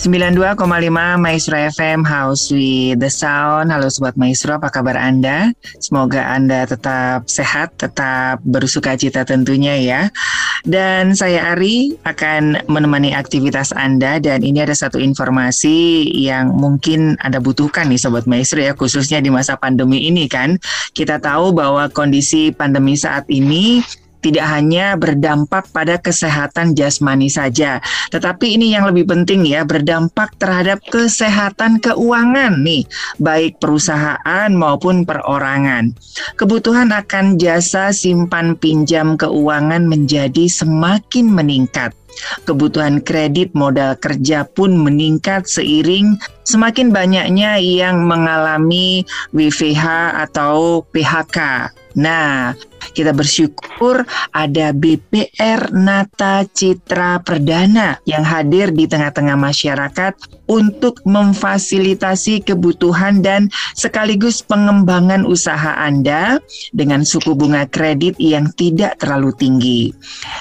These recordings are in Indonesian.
92,5 Maestro FM House with the Sound. Halo Sobat Maestro, apa kabar Anda? Semoga Anda tetap sehat, tetap bersuka cita tentunya ya. Dan saya Ari akan menemani aktivitas Anda dan ini ada satu informasi yang mungkin Anda butuhkan nih Sobat Maestro ya, khususnya di masa pandemi ini kan. Kita tahu bahwa kondisi pandemi saat ini tidak hanya berdampak pada kesehatan jasmani saja, tetapi ini yang lebih penting ya, berdampak terhadap kesehatan keuangan nih, baik perusahaan maupun perorangan. Kebutuhan akan jasa simpan pinjam keuangan menjadi semakin meningkat. Kebutuhan kredit modal kerja pun meningkat seiring semakin banyaknya yang mengalami WFH atau PHK. Nah, kita bersyukur ada BPR Nata Citra Perdana yang hadir di tengah-tengah masyarakat untuk memfasilitasi kebutuhan dan sekaligus pengembangan usaha Anda dengan suku bunga kredit yang tidak terlalu tinggi.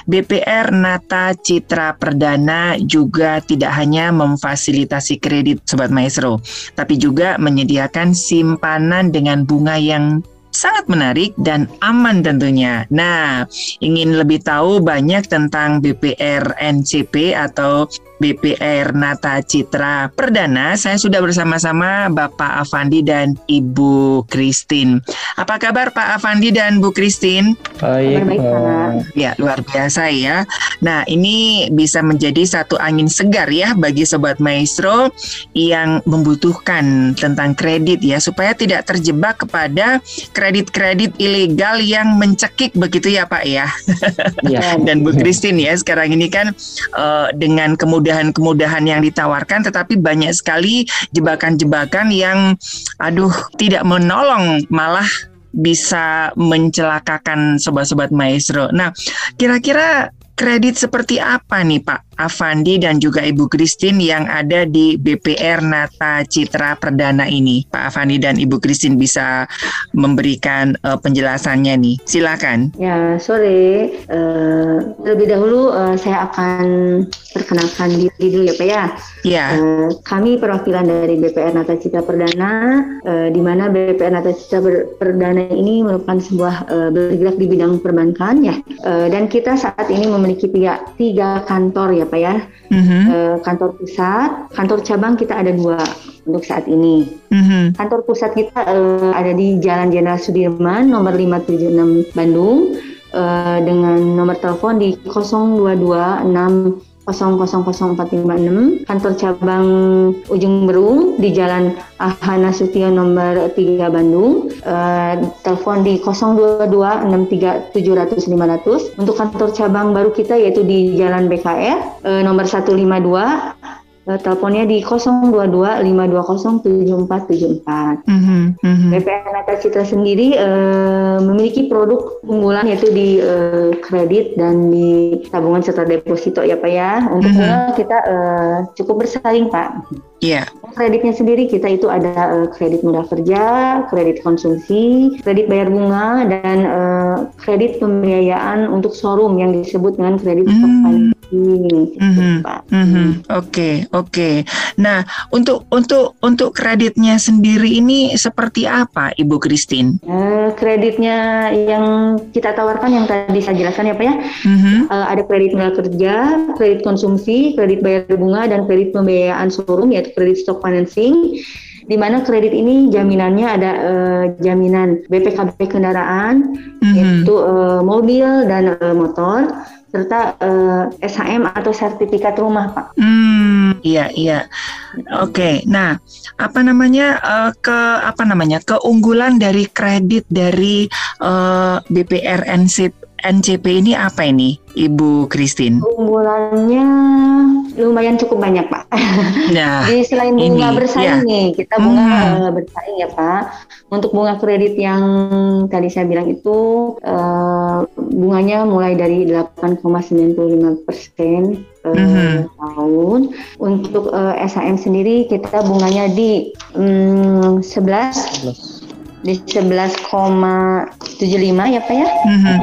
BPR Nata Citra Perdana juga tidak hanya memfasilitasi kredit Sobat Maestro, tapi juga menyediakan simpanan dengan bunga yang sangat menarik dan aman tentunya. Nah, ingin lebih tahu banyak tentang BPR NCP atau BPR Nata Citra Perdana, saya sudah bersama-sama Bapak Avandi dan Ibu Kristin. Apa kabar Pak Avandi dan Bu Kristin? Baik, Pak. Ya, luar biasa ya. Nah, ini bisa menjadi satu angin segar ya bagi Sobat Maestro yang membutuhkan tentang kredit ya, supaya tidak terjebak kepada kredit-kredit ilegal yang mencekik begitu ya Pak ya. ya. dan Bu Kristin ya, sekarang ini kan uh, dengan kemudahan kemudahan-kemudahan yang ditawarkan tetapi banyak sekali jebakan-jebakan yang aduh tidak menolong malah bisa mencelakakan sobat-sobat maestro. Nah, kira-kira kredit seperti apa nih Pak Avandi dan juga Ibu Kristin yang ada di BPR Nata Citra Perdana ini? Pak Avandi dan Ibu Kristin bisa memberikan uh, penjelasannya nih. Silakan. Ya, sore. Uh, lebih dahulu uh, saya akan perkenalkan diri dulu ya Pak ya. Ya. Uh, kami perwakilan dari BPR Nata Citra Perdana, uh, di mana BPR Nata Citra Perdana ini merupakan sebuah uh, bergerak di bidang perbankan ya. Uh, dan kita saat ini memiliki memiliki tiga, tiga kantor ya Pak ya. Mm-hmm. E, kantor pusat, kantor cabang kita ada dua untuk saat ini. Mm-hmm. Kantor pusat kita e, ada di Jalan Jenderal Sudirman nomor 576 Bandung e, dengan nomor telepon di 0226 000456 kantor cabang Ujung Berung di Jalan Ahana Sutio nomor 3 Bandung. Uh, telepon di 02263700 untuk kantor cabang baru kita yaitu di Jalan BKR uh, nomor 152 Uh, teleponnya di 022 520 7474. Mm -hmm, mm -hmm. BPN Nata Citra sendiri uh, memiliki produk unggulan yaitu di uh, kredit dan di tabungan serta deposito ya Pak ya. Untuk mm -hmm. kita uh, cukup bersaing Pak. Iya. Yeah. Kreditnya sendiri kita itu ada uh, kredit modal kerja, kredit konsumsi, kredit bayar bunga, dan uh, kredit pembiayaan untuk showroom yang disebut dengan kredit mm. financing. Mm -hmm. Mm -hmm. Oke, Oke. Nah, untuk untuk untuk kreditnya sendiri ini seperti apa, Ibu Kristin? Uh, kreditnya yang kita tawarkan yang tadi saya jelaskan ya, Pak ya. Mm-hmm. Uh, ada kredit modal kerja, kredit konsumsi, kredit bayar bunga dan kredit pembiayaan showroom yaitu kredit stock financing di mana kredit ini jaminannya ada uh, jaminan BPKB kendaraan, mm-hmm. yaitu uh, mobil dan uh, motor, serta uh, SHM atau sertifikat rumah, Pak. Hmm, iya iya. Oke. Okay. Nah, apa namanya uh, ke apa namanya keunggulan dari kredit dari uh, BPR NCP ini apa ini, Ibu Kristin? Keunggulannya lumayan cukup banyak Pak. Nah, Jadi selain bunga ini, bersaing ya. nih, kita bunga hmm. bersaing ya Pak. Untuk bunga kredit yang tadi saya bilang itu uh, bunganya mulai dari 8,95 persen uh, mm-hmm. Tahun. Untuk uh, eh, SHM sendiri kita bunganya di um, 11, 11 di 11,75 ya Pak ya. Mm-hmm.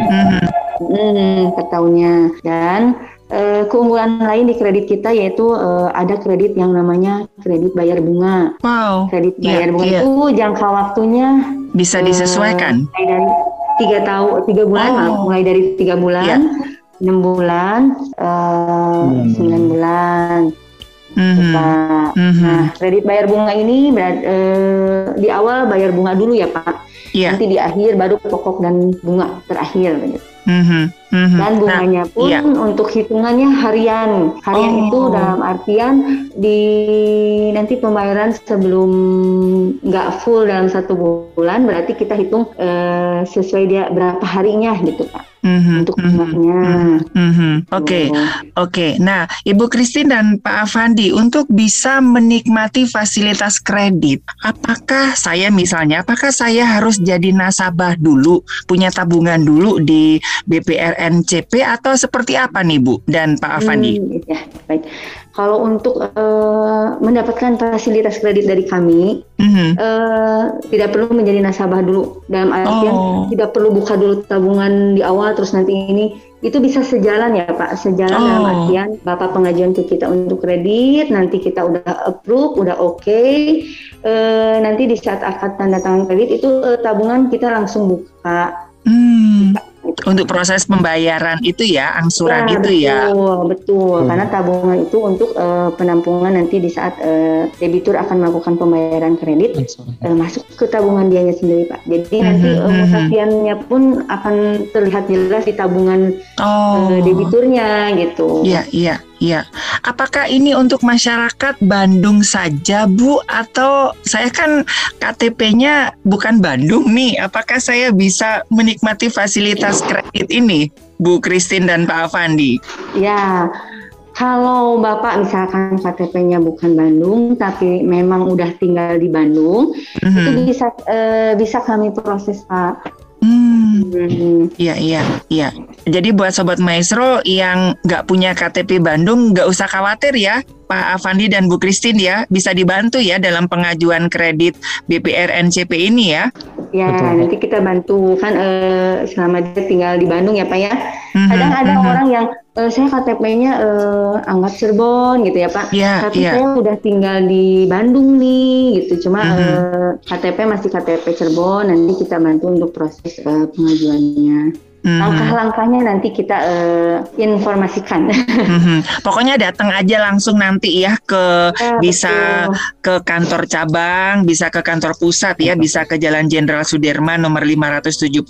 Hmm, per tahunnya dan uh, keunggulan lain di kredit kita yaitu uh, ada kredit yang namanya kredit bayar bunga. Wow. Kredit iya, bayar yeah, bunga yeah. itu jangka waktunya bisa disesuaikan. Uh, dari tiga tahun, tiga bulan, oh. maaf, mulai dari tiga bulan, iya. Enam yeah. bulan, sembilan uh, bulan. Mm-hmm. Mm-hmm. Nah, kredit bayar bunga ini berat, uh, di awal bayar bunga dulu ya Pak. Yeah. Nanti di akhir baru pokok dan bunga terakhir. Gitu. Mm-hmm. Mm-hmm. Dan bunganya nah, pun iya. untuk hitungannya harian. Harian oh. itu dalam artian di nanti pembayaran sebelum nggak full dalam satu bulan berarti kita hitung uh, sesuai dia berapa harinya gitu pak mm-hmm, untuk mm-hmm, bunganya. Mm-hmm, Oke, okay, gitu. oke. Okay. Nah, Ibu Christine dan Pak Avandi untuk bisa menikmati fasilitas kredit, apakah saya misalnya, apakah saya harus jadi nasabah dulu, punya tabungan dulu di BPRNCP atau seperti apa nih Bu dan Pak Avandi? Hmm, ya, baik. Kalau untuk uh, mendapatkan fasilitas kredit dari kami, mm-hmm. uh, tidak perlu menjadi nasabah dulu. Dalam artian oh. tidak perlu buka dulu tabungan di awal, terus nanti ini itu bisa sejalan ya Pak, sejalan oh. dalam artian Bapak pengajuan ke kita untuk kredit, nanti kita udah approve, udah oke, okay, uh, nanti di saat akad tanda tangan kredit itu uh, tabungan kita langsung buka. Hmm. Untuk proses pembayaran itu ya, angsuran ya, itu betul, ya. Betul, betul. Hmm. Karena tabungan itu untuk uh, penampungan nanti di saat uh, debitur akan melakukan pembayaran kredit uh, masuk ke tabungan dianya sendiri, Pak. Jadi hmm. nanti uh, pun akan terlihat jelas di tabungan oh. uh, debiturnya gitu. Iya, iya. Iya, apakah ini untuk masyarakat Bandung saja, Bu, atau saya kan KTP-nya bukan Bandung nih? Apakah saya bisa menikmati fasilitas kredit ini, Bu Christine dan Pak Avandi? Ya, kalau Bapak misalkan KTP-nya bukan Bandung, tapi memang udah tinggal di Bandung, mm -hmm. itu bisa uh, bisa kami proses Pak Hmm. Iya iya iya. Jadi buat sobat maestro yang nggak punya KTP Bandung nggak usah khawatir ya. Pak Avandi dan Bu Christine ya bisa dibantu ya dalam pengajuan kredit BPR NCP ini ya. Ya Betul. nanti kita bantu kan uh, selama dia tinggal di Bandung ya Pak ya. Mm-hmm, Kadang ada mm-hmm. orang yang uh, saya KTP-nya uh, anggap Cirebon gitu ya Pak. Yeah, Tapi yeah. saya udah tinggal di Bandung nih gitu. Cuma mm-hmm. uh, KTP masih KTP Cirebon. Nanti kita bantu untuk proses uh, pengajuannya. Mm-hmm. Langkah-langkahnya nanti kita uh, informasikan. Mm-hmm. Pokoknya datang aja langsung nanti ya ke ya, bisa betul. ke kantor cabang, bisa ke kantor pusat ya, bisa ke Jalan Jenderal Sudirman nomor 576,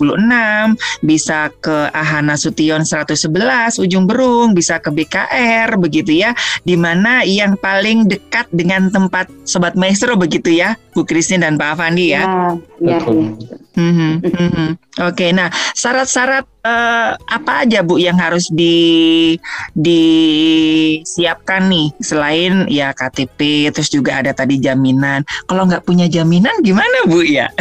bisa ke Ahana Sution 111 Ujung Berung, bisa ke BKR begitu ya. Di mana yang paling dekat dengan tempat sobat maestro begitu ya, Bu Kristin dan Pak Avandi ya. Ya, ya, ya. Mm-hmm, mm-hmm. Oke, okay, nah syarat-syarat uh, apa aja Bu yang harus di disiapkan nih selain ya KTP, terus juga ada tadi jaminan. Kalau nggak punya jaminan gimana Bu ya?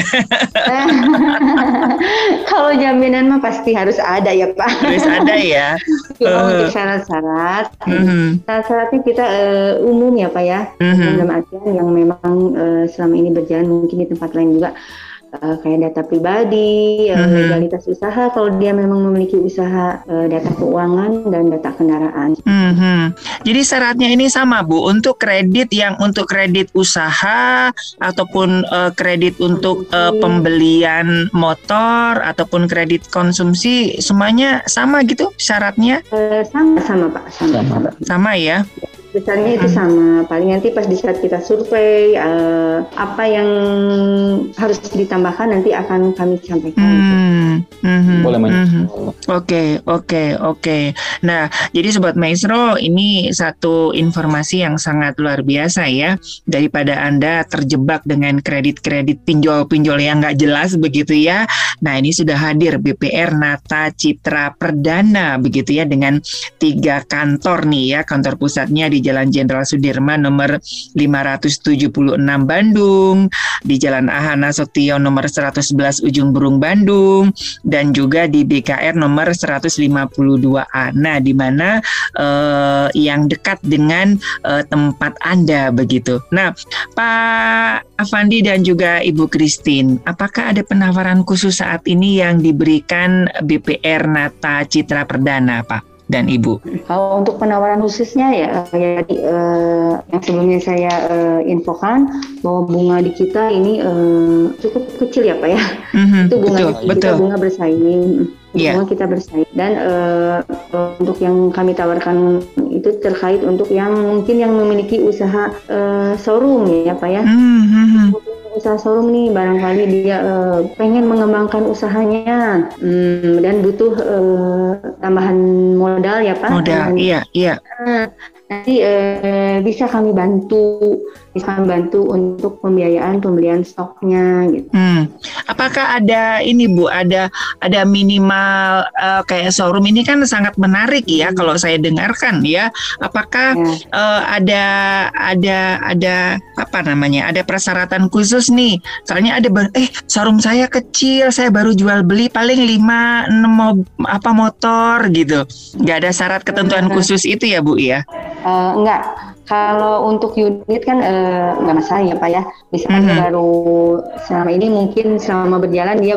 Kalau jaminan mah pasti harus ada ya Pak. Harus ada ya. Cuma uh, untuk syarat-syarat, mm-hmm. syarat-syaratnya kita uh, umum ya Pak ya, mm-hmm. dalam artian yang memang uh, selama ini berjalan mungkin di tempat lain juga uh, kayak data pribadi, uh, mm-hmm. legalitas usaha kalau dia memang memiliki usaha uh, data keuangan dan data kendaraan. Mm-hmm. Jadi syaratnya ini sama Bu untuk kredit yang untuk kredit usaha ataupun uh, kredit untuk uh, pembelian motor ataupun kredit konsumsi semuanya sama gitu syaratnya? Uh, sama sama Pak sama. Sama, sama ya besarnya itu sama paling nanti pas di saat kita survei uh, apa yang harus ditambahkan nanti akan kami sampaikan. Hmm. Hmm. Boleh hmm. Oke oke oke. Nah jadi sobat maestro ini satu informasi yang sangat luar biasa ya daripada anda terjebak dengan kredit-kredit pinjol-pinjol yang nggak jelas begitu ya. Nah ini sudah hadir BPR Nata Citra Perdana begitu ya dengan tiga kantor nih ya kantor pusatnya di Jalan Jenderal Sudirman nomor 576 Bandung, di Jalan Ahana Sotion nomor 111 Ujung Berung Bandung, dan juga di BKR nomor 152A. Nah, di mana uh, yang dekat dengan uh, tempat Anda begitu. Nah, Pak Avandi dan juga Ibu Christine, apakah ada penawaran khusus saat ini yang diberikan BPR Nata Citra Perdana, Pak? Dan Ibu? Kalau untuk penawaran khususnya ya, ya uh, yang sebelumnya saya uh, infokan bahwa bunga di kita ini uh, cukup kecil ya Pak ya. Mm-hmm, itu bunga betul, kita betul. bunga bersaing. Yeah. Bunga kita bersaing dan uh, untuk yang kami tawarkan itu terkait untuk yang mungkin yang memiliki usaha uh, showroom ya Pak ya. Mm-hmm usaha showroom nih barangkali dia uh, pengen mengembangkan usahanya. Hmm, dan butuh uh, tambahan modal ya pak. Modal iya iya. Nah, nanti uh, bisa kami bantu bisa kami bantu untuk pembiayaan pembelian stoknya gitu. Hmm. Apakah ada ini Bu ada ada minimal uh, kayak showroom ini kan sangat menarik ya hmm. kalau saya dengarkan ya. Apakah ya. Uh, ada ada ada apa namanya ada persyaratan khusus nih? Soalnya ada eh showroom saya kecil saya baru jual beli paling 5 6 apa motor gitu. Nggak ada syarat ketentuan khusus itu ya Bu ya? Uh, enggak. Kalau untuk unit kan uh, enggak masalah ya Pak ya. Misalnya mm -hmm. baru selama ini mungkin selama berjalan dia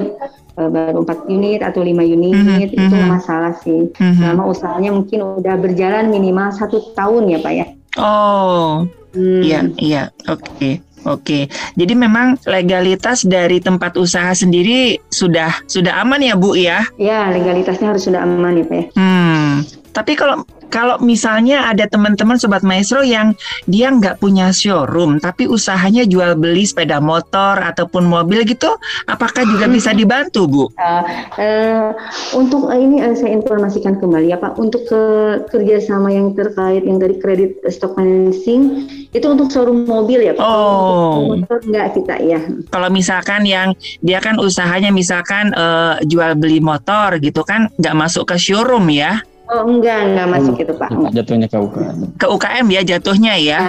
uh, baru 4 unit atau 5 unit mm -hmm. itu enggak mhm. masalah sih. Mm -hmm. Selama usahanya mungkin udah berjalan minimal satu tahun ya Pak ya. Oh, hmm. iya iya, oke. Okay. Oke, jadi memang legalitas dari tempat usaha sendiri sudah sudah aman ya Bu ya? Ya, legalitasnya harus sudah aman ya Pak ya. Hmm, tapi kalau kalau misalnya ada teman-teman sobat maestro yang dia nggak punya showroom tapi usahanya jual beli sepeda motor ataupun mobil gitu, apakah juga bisa dibantu bu? Uh, uh, untuk uh, ini uh, saya informasikan kembali ya pak, untuk ke kerjasama yang terkait yang dari kredit stock financing itu untuk showroom mobil ya pak. Oh. Untuk motor nggak kita ya. Kalau misalkan yang dia kan usahanya misalkan uh, jual beli motor gitu kan nggak masuk ke showroom ya? Oh enggak, enggak masuk itu Pak. Enggak. Jatuhnya ke UKM. Ke UKM ya jatuhnya ya.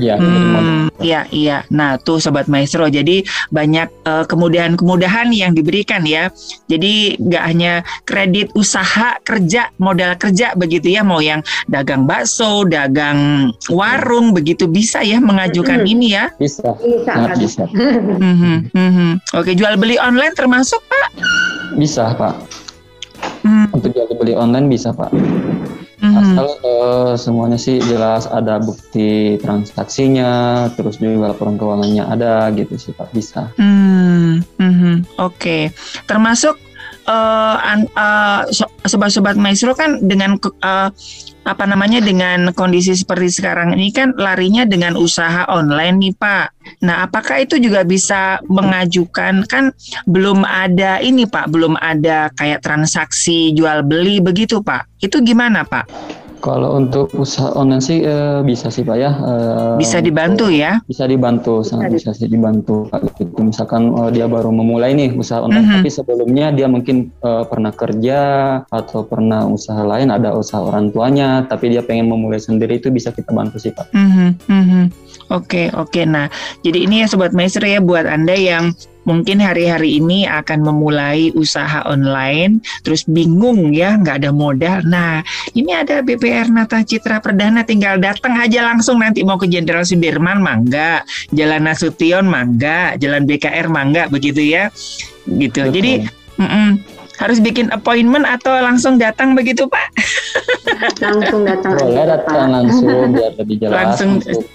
Iya. Hmm, iya iya. Nah tuh sobat maestro, jadi banyak uh, kemudahan-kemudahan yang diberikan ya. Jadi nggak hanya kredit usaha kerja, modal kerja begitu ya, mau yang dagang bakso, dagang warung begitu bisa ya mengajukan hmm. ini ya. Bisa. Bisa. Sangat bisa. hmm, hmm, Oke, jual beli online termasuk Pak? Bisa Pak. Hmm. Untuk jual beli online bisa pak. Hmm. Asal uh, semuanya sih jelas ada bukti transaksinya, terus juga laporan keuangannya ada gitu sih pak bisa. Hmm. Hmm. Oke, okay. termasuk uh, uh, sobat-sobat maestro kan dengan uh, apa namanya dengan kondisi seperti sekarang ini kan larinya dengan usaha online nih Pak. Nah, apakah itu juga bisa mengajukan kan belum ada ini Pak, belum ada kayak transaksi jual beli begitu Pak. Itu gimana Pak? Kalau untuk usaha online sih e, bisa sih pak ya. E, bisa dibantu ya? Bisa dibantu, sangat bisa sih dibantu. Itu misalkan e, dia baru memulai nih usaha online, mm -hmm. tapi sebelumnya dia mungkin e, pernah kerja atau pernah usaha lain, ada usaha orang tuanya, tapi dia pengen memulai sendiri itu bisa kita bantu sih pak. Mm -hmm. Mm -hmm. Oke, oke. Nah, jadi ini ya Sobat Maestro ya buat Anda yang mungkin hari-hari ini akan memulai usaha online, terus bingung ya, nggak ada modal. Nah, ini ada BPR Nata Citra Perdana, tinggal datang aja langsung nanti mau ke Jenderal Sudirman, mangga. Jalan Nasution, mangga. Jalan BKR, mangga, begitu ya. Gitu. Betul. Jadi, mm -mm, harus bikin appointment atau langsung datang begitu Pak? langsung datang. Boleh datang langsung biar lebih jelas. Langsung.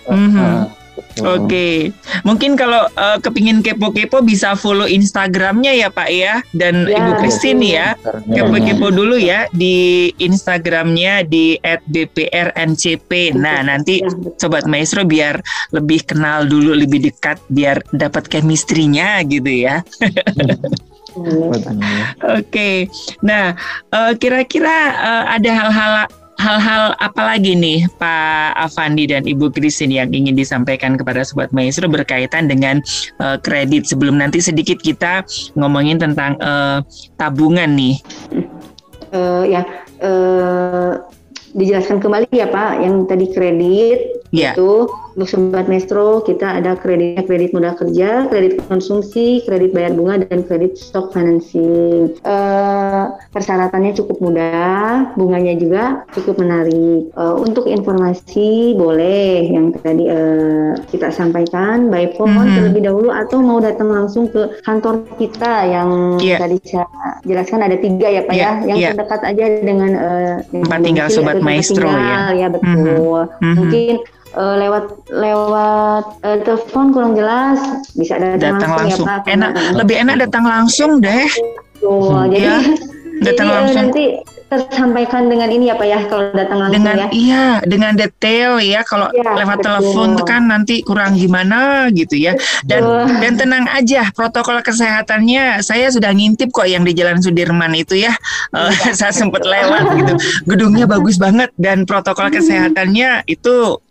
Mm -hmm. Oke, okay. mungkin kalau uh, kepingin kepo-kepo bisa follow Instagramnya ya Pak ya dan ya, Ibu Christine ya kepo-kepo dulu ya di Instagramnya di @bprncp. Nah nanti ya, sobat maestro biar lebih kenal dulu lebih dekat biar dapat chemistry-nya gitu ya. Oke, okay. nah uh, kira-kira uh, ada hal-hal hal-hal apa lagi nih Pak Avandi dan Ibu Christine yang ingin disampaikan kepada Sobat Maestro berkaitan dengan uh, kredit sebelum nanti sedikit kita ngomongin tentang uh, tabungan nih. Uh, ya, uh, dijelaskan kembali ya Pak yang tadi kredit yeah. itu untuk sobat Maestro kita ada kreditnya kredit modal kerja, kredit konsumsi, kredit bayar bunga dan kredit stock financing. Uh, persyaratannya cukup mudah, bunganya juga cukup menarik. Uh, untuk informasi boleh yang tadi uh, kita sampaikan by phone mm-hmm. terlebih dahulu atau mau datang langsung ke kantor kita yang yeah. tadi saya jelaskan ada tiga ya Pak yeah, ya, yang yeah. terdekat aja dengan uh, tempat tinggal sobat maestro ya. Ya betul. Mm-hmm. Mungkin uh, lewat lewat uh, telepon kurang jelas bisa datang, datang langsung, langsung. Ya, Enak, lebih enak datang langsung deh. Oh, jadi ya, datang jadi, langsung. nanti tersampaikan dengan ini ya Pak ya kalau datang langsung dengan, ya. Iya, dengan detail ya. Kalau ya, lewat betul. telepon tuh kan nanti kurang gimana gitu ya. Dan betul. dan tenang aja, protokol kesehatannya saya sudah ngintip kok yang di Jalan Sudirman itu ya. ya. saya sempat lewat gitu. Gedungnya bagus banget dan protokol kesehatannya itu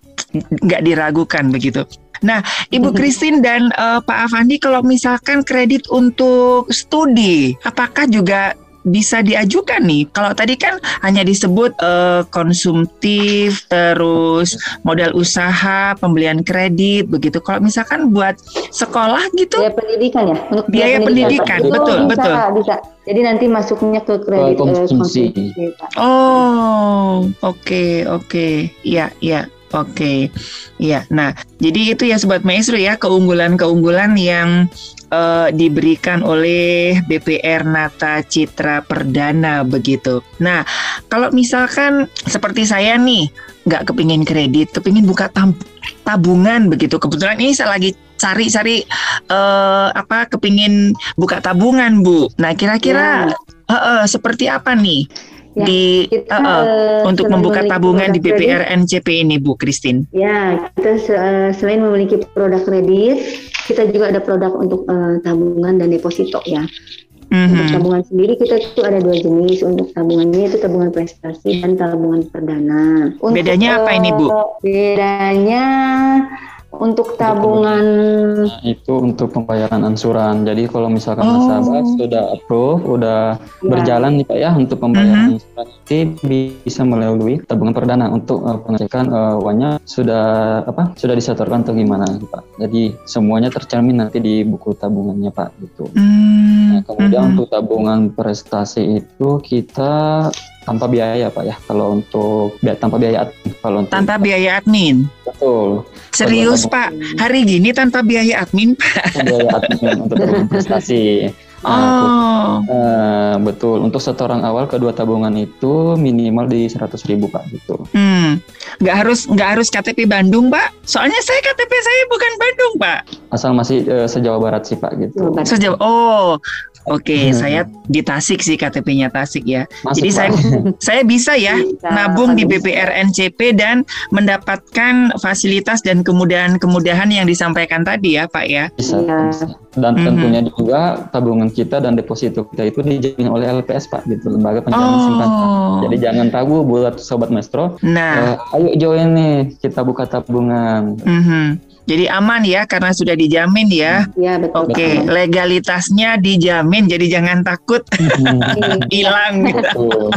nggak diragukan begitu. Nah, Ibu Christine dan uh, Pak Avandi, kalau misalkan kredit untuk studi, apakah juga bisa diajukan nih. Kalau tadi kan hanya disebut uh, konsumtif, terus modal usaha, pembelian kredit, begitu. Kalau misalkan buat sekolah gitu, biaya pendidikan ya, untuk biaya, biaya pendidikan, pendidikan. betul, bisa, betul. Bisa. Jadi nanti masuknya ke kredit uh, konsumsi. oh, oke, okay, oke, okay. iya, iya. Oke, okay. ya. Nah, jadi itu ya sobat maestro ya keunggulan-keunggulan yang uh, diberikan oleh BPR Nata Citra Perdana begitu. Nah, kalau misalkan seperti saya nih nggak kepingin kredit, kepingin buka tabungan begitu. Kebetulan ini saya lagi cari-cari uh, apa kepingin buka tabungan bu. Nah, kira-kira ya. uh, uh, seperti apa nih? Ya, di kita, uh, uh, untuk membuka tabungan di BPR NCP ini Bu Christine? Ya, kita uh, selain memiliki produk kredit, kita juga ada produk untuk uh, tabungan dan deposito ya. Mm-hmm. Untuk tabungan sendiri kita itu ada dua jenis. Untuk tabungannya itu tabungan prestasi dan tabungan perdana. Untuk, bedanya apa ini Bu? Bedanya untuk tabungan nah, itu untuk pembayaran ansuran. Jadi kalau misalkan oh. nasabah sudah approve, udah ya. berjalan nih Pak ya untuk pembayaran uh -huh. ansuran nanti bisa melalui tabungan perdana untuk uh, pengecekan uh, uangnya sudah apa? Sudah disetorkan atau gimana Pak. Jadi semuanya tercermin nanti di buku tabungannya Pak gitu. Hmm. Nah, kemudian uh -huh. untuk tabungan prestasi itu kita tanpa biaya Pak ya kalau untuk tanpa biaya admin kalau untuk tanpa biaya admin betul serius Pak hari gini tanpa biaya admin Pak biaya admin untuk prestasi Nah, oh. uh, betul. Untuk setoran awal kedua tabungan itu minimal di seratus ribu pak, gitu. Hmm, nggak harus nggak harus KTP Bandung pak. Soalnya saya KTP saya bukan Bandung pak. Asal masih uh, sejauh barat sih pak, gitu. Sejauh. Oh, Oke, okay, hmm. saya di Tasik sih KTP-nya Tasik ya. Masuk Jadi saya saya bisa ya bisa. nabung di BPR NCP dan mendapatkan fasilitas dan kemudahan-kemudahan yang disampaikan tadi ya, Pak ya. Bisa. Ya. Dan mm-hmm. tentunya juga tabungan kita dan deposito kita itu dijamin oleh LPS Pak gitu, lembaga penjamin oh. simpanan. Jadi jangan ragu buat sobat Maestro. Nah, uh, ayo join nih kita buka tabungan. Mm-hmm. Jadi aman ya karena sudah dijamin ya. Iya betul. Oke, okay. legalitasnya dijamin jadi jangan takut hmm. hilang gitu.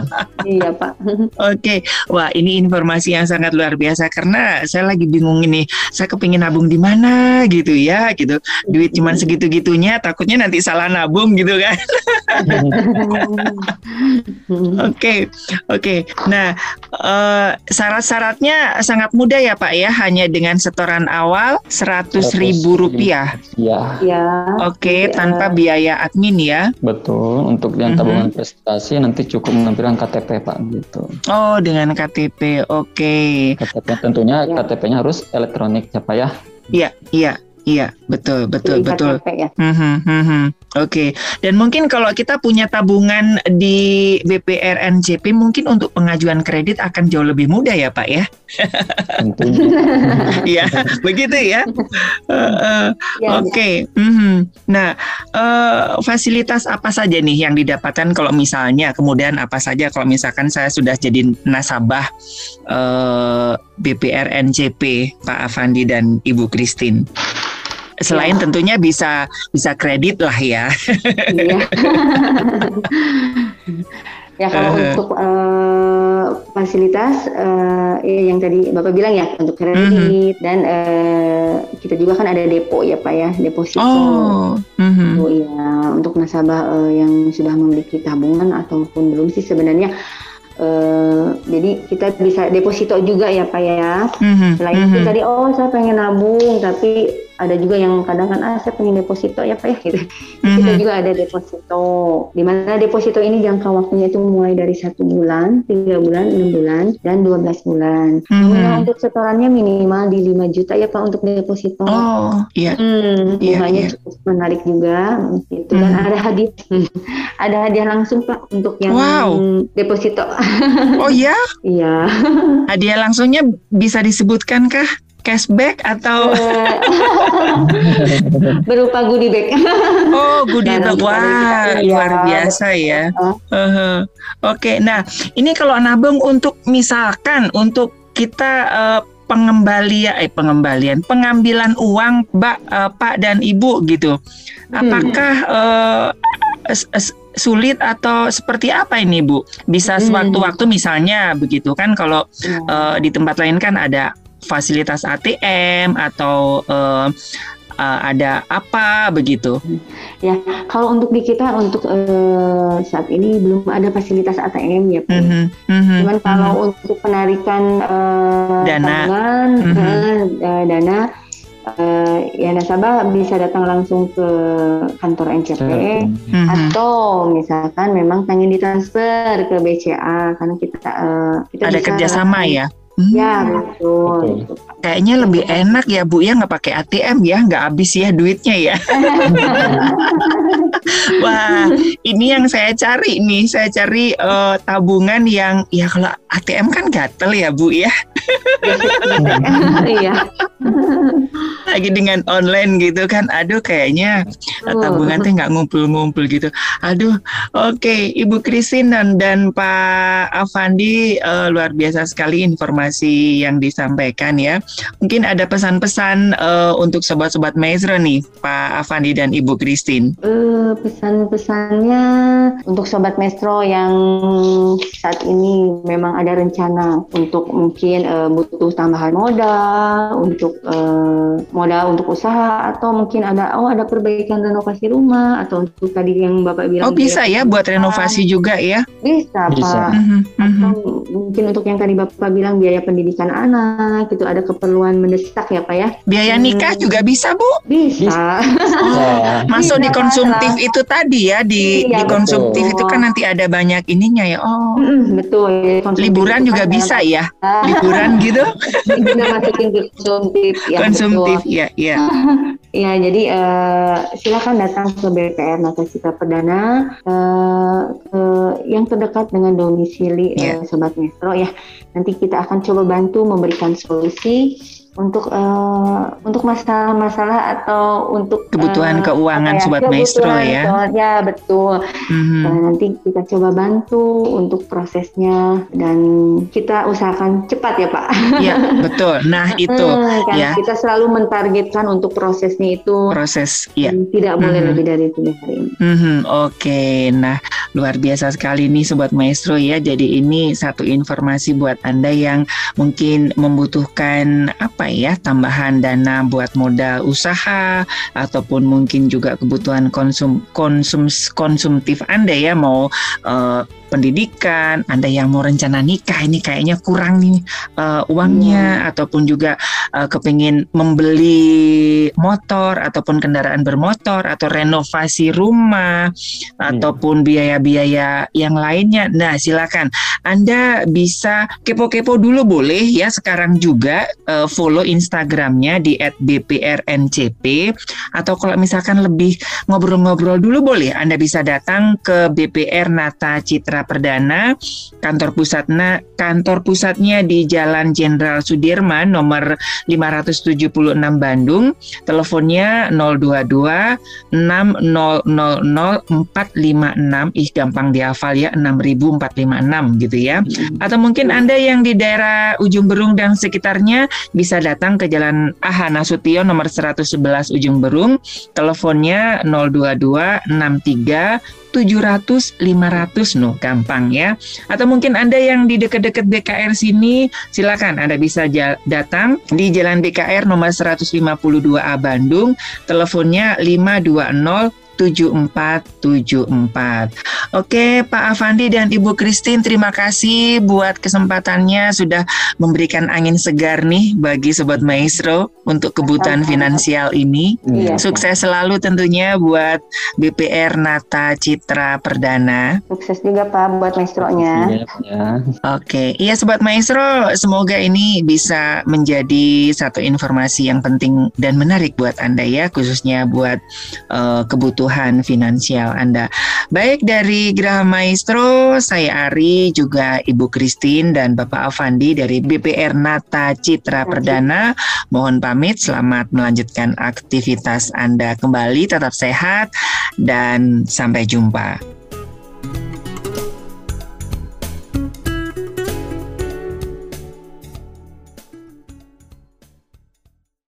iya, Pak. Oke. Okay. Wah, ini informasi yang sangat luar biasa karena saya lagi bingung ini. Saya kepingin nabung di mana gitu ya, gitu. Duit cuma segitu-gitunya takutnya nanti salah nabung gitu kan. Oke. Oke. Nah, uh, syarat-syaratnya sangat mudah ya, Pak ya, hanya dengan setoran awal seratus ribu rupiah. Ya. Ya. Oke, okay, tanpa biaya admin ya. Betul. Untuk yang mhm. tabungan mm-hmm. prestasi nanti cukup menampilkan KTP Pak gitu. Oh, dengan KTP. Oke. Okay. KTP tentunya ya. KTP-nya harus elektronik ya Pak ya. Iya, iya. Iya, betul, betul, betul. Ya. Mm -hmm, mm -hmm. Oke, okay. dan mungkin kalau kita punya tabungan di BPR NCP, mungkin untuk pengajuan kredit akan jauh lebih mudah ya, Pak ya. Iya, begitu ya. Uh, uh, ya Oke, okay. mm -hmm. nah uh, fasilitas apa saja nih yang didapatkan kalau misalnya, kemudian apa saja kalau misalkan saya sudah jadi nasabah uh, BPR NCP, Pak Avandi dan Ibu Christine. Selain ya. tentunya bisa bisa kredit lah ya. Iya. ya kalau uh. untuk uh, fasilitas uh, yang tadi Bapak bilang ya untuk kredit mhm. -huh. dan uh, kita juga kan ada depo ya Pak ya deposito. Oh. -huh. Mm-hmm. Oh iya, untuk nasabah uh, yang sudah memiliki tabungan ataupun belum sih sebenarnya Uh, jadi kita bisa deposito juga ya pak ya. Mm-hmm. Selain mm-hmm. itu tadi oh saya pengen nabung tapi ada juga yang kadang kan ah saya pengen deposito ya pak ya gitu. Mm-hmm. Kita juga ada deposito. Di mana deposito ini jangka waktunya itu mulai dari satu bulan, tiga bulan, enam bulan, dan dua belas bulan. Mm-hmm. Nah, untuk setorannya minimal di 5 juta ya pak untuk deposito. Oh iya. Hmm, yeah, bunganya yeah. cukup menarik juga gitu. Mm-hmm. Dan ada hadiah, ada hadiah langsung pak untuk yang wow. deposito. oh iya? Iya. hadiah langsungnya bisa disebutkan kah? Cashback atau berupa goodie bag. oh, goodie bag. Wah, ya. luar biasa ya. Uh -huh. Oke, okay. nah ini kalau nabung untuk misalkan untuk kita uh, pengembalian eh pengembalian pengambilan uang Mbak uh, Pak dan Ibu gitu. Hmm. Apakah uh, sulit atau seperti apa ini Bu? Bisa hmm. sewaktu-waktu misalnya begitu kan kalau uh, di tempat lain kan ada fasilitas ATM atau uh, uh, ada apa begitu? Ya, kalau untuk di kita untuk uh, saat ini belum ada fasilitas ATM ya, Mm -hmm, mm -hmm, Cuman kalau mm -hmm. untuk penarikan uh, dana, tangan, mm -hmm. uh, dana uh, ya nasabah bisa datang langsung ke kantor NCP mm-hmm. atau misalkan memang pengen ditransfer ke BCA karena kita uh, kita ada kerjasama ya Hmm. Ya betul. betul. Kayaknya lebih enak ya Bu ya nggak pakai ATM ya, nggak habis ya duitnya ya. Wah, ini yang saya cari nih, saya cari uh, tabungan yang ya kalau ATM kan gatel ya Bu ya. Iya. Lagi dengan online gitu kan, aduh kayaknya tabungan tuh nggak ngumpul-ngumpul gitu. Aduh, oke okay. Ibu Christine dan, dan Pak Avandi uh, luar biasa sekali informasi yang disampaikan ya. Mungkin ada pesan-pesan uh, untuk sobat-sobat Maestro nih, Pak Avandi dan Ibu Christine. Uh, pesan-pesannya untuk sobat Maestro yang saat ini memang ada rencana untuk mungkin uh, butuh tambahan modal untuk uh, modal untuk usaha atau mungkin ada oh ada perbaikan renovasi rumah atau untuk tadi yang Bapak bilang. Oh bisa ya buat renovasi juga ya? Bisa, bisa. Pak. Mm -hmm. Atau mungkin untuk yang tadi Bapak bilang biaya pendidikan anak gitu ada keperluan mendesak ya pak ya biaya nikah hmm. juga bisa bu bisa oh, masuk di konsumtif bisa. itu tadi ya di iya, di konsumtif betul. itu kan nanti ada banyak ininya ya oh betul ya, liburan juga bisa ya liburan gitu masukin ke konsumtif ya konsumtif betul. Ya ya Ya, jadi uh, silakan datang ke BPR Nata Cita Perdana uh, uh, yang terdekat dengan domisili yeah. uh, Sobat Metro ya. Nanti kita akan coba bantu memberikan solusi untuk uh, untuk masalah-masalah atau untuk kebutuhan uh, keuangan ya, sobat maestro ya. Ya betul. Mm-hmm. Uh, nanti kita coba bantu untuk prosesnya dan kita usahakan cepat ya Pak. Ya betul. Nah itu hmm, kan ya. Kita selalu mentargetkan untuk prosesnya itu proses ya. Tidak boleh mm-hmm. lebih dari tiga hari. Mm-hmm. Oke. Okay. Nah luar biasa sekali nih sobat maestro ya. Jadi ini satu informasi buat anda yang mungkin membutuhkan apa ya tambahan dana buat modal usaha ataupun mungkin juga kebutuhan konsum konsum konsumtif Anda ya mau uh, pendidikan, Anda yang mau rencana nikah ini kayaknya kurang nih uh, uangnya hmm. ataupun juga uh, kepingin membeli motor ataupun kendaraan bermotor atau renovasi rumah hmm. ataupun biaya-biaya yang lainnya. Nah, silakan Anda bisa kepo-kepo dulu boleh ya sekarang juga uh, follow Instagramnya di @bprncp atau kalau misalkan lebih ngobrol-ngobrol dulu boleh Anda bisa datang ke BPR Nata Citra Perdana, kantor pusatnya kantor pusatnya di Jalan Jenderal Sudirman nomor 576 Bandung. Teleponnya 022 6000 456. Ih gampang dihafal ya 6456 gitu ya. Atau mungkin Anda yang di daerah Ujung Berung dan sekitarnya bisa datang ke Jalan Aha Nasution nomor 111 Ujung Berung. Teleponnya 022 63 700 500 no gampang ya. Atau mungkin Anda yang di dekat-dekat BKR sini silakan Anda bisa datang di Jalan BKR nomor 152A Bandung. Teleponnya 520 7474. Oke, Pak Avandi dan Ibu Christine, terima kasih buat kesempatannya sudah memberikan angin segar nih bagi Sobat Maestro untuk kebutuhan finansial ini. Iya. Sukses selalu tentunya buat BPR Nata Citra Perdana. Sukses juga Pak buat maestronya. Ya. Oke, iya Sobat Maestro, semoga ini bisa menjadi satu informasi yang penting dan menarik buat Anda ya, khususnya buat uh, kebutuhan finansial Anda. Baik dari Graha Maestro, saya Ari, juga Ibu Christine dan Bapak Avandi dari BPR Nata Citra Perdana. Mohon pamit, selamat melanjutkan aktivitas Anda kembali, tetap sehat dan sampai jumpa.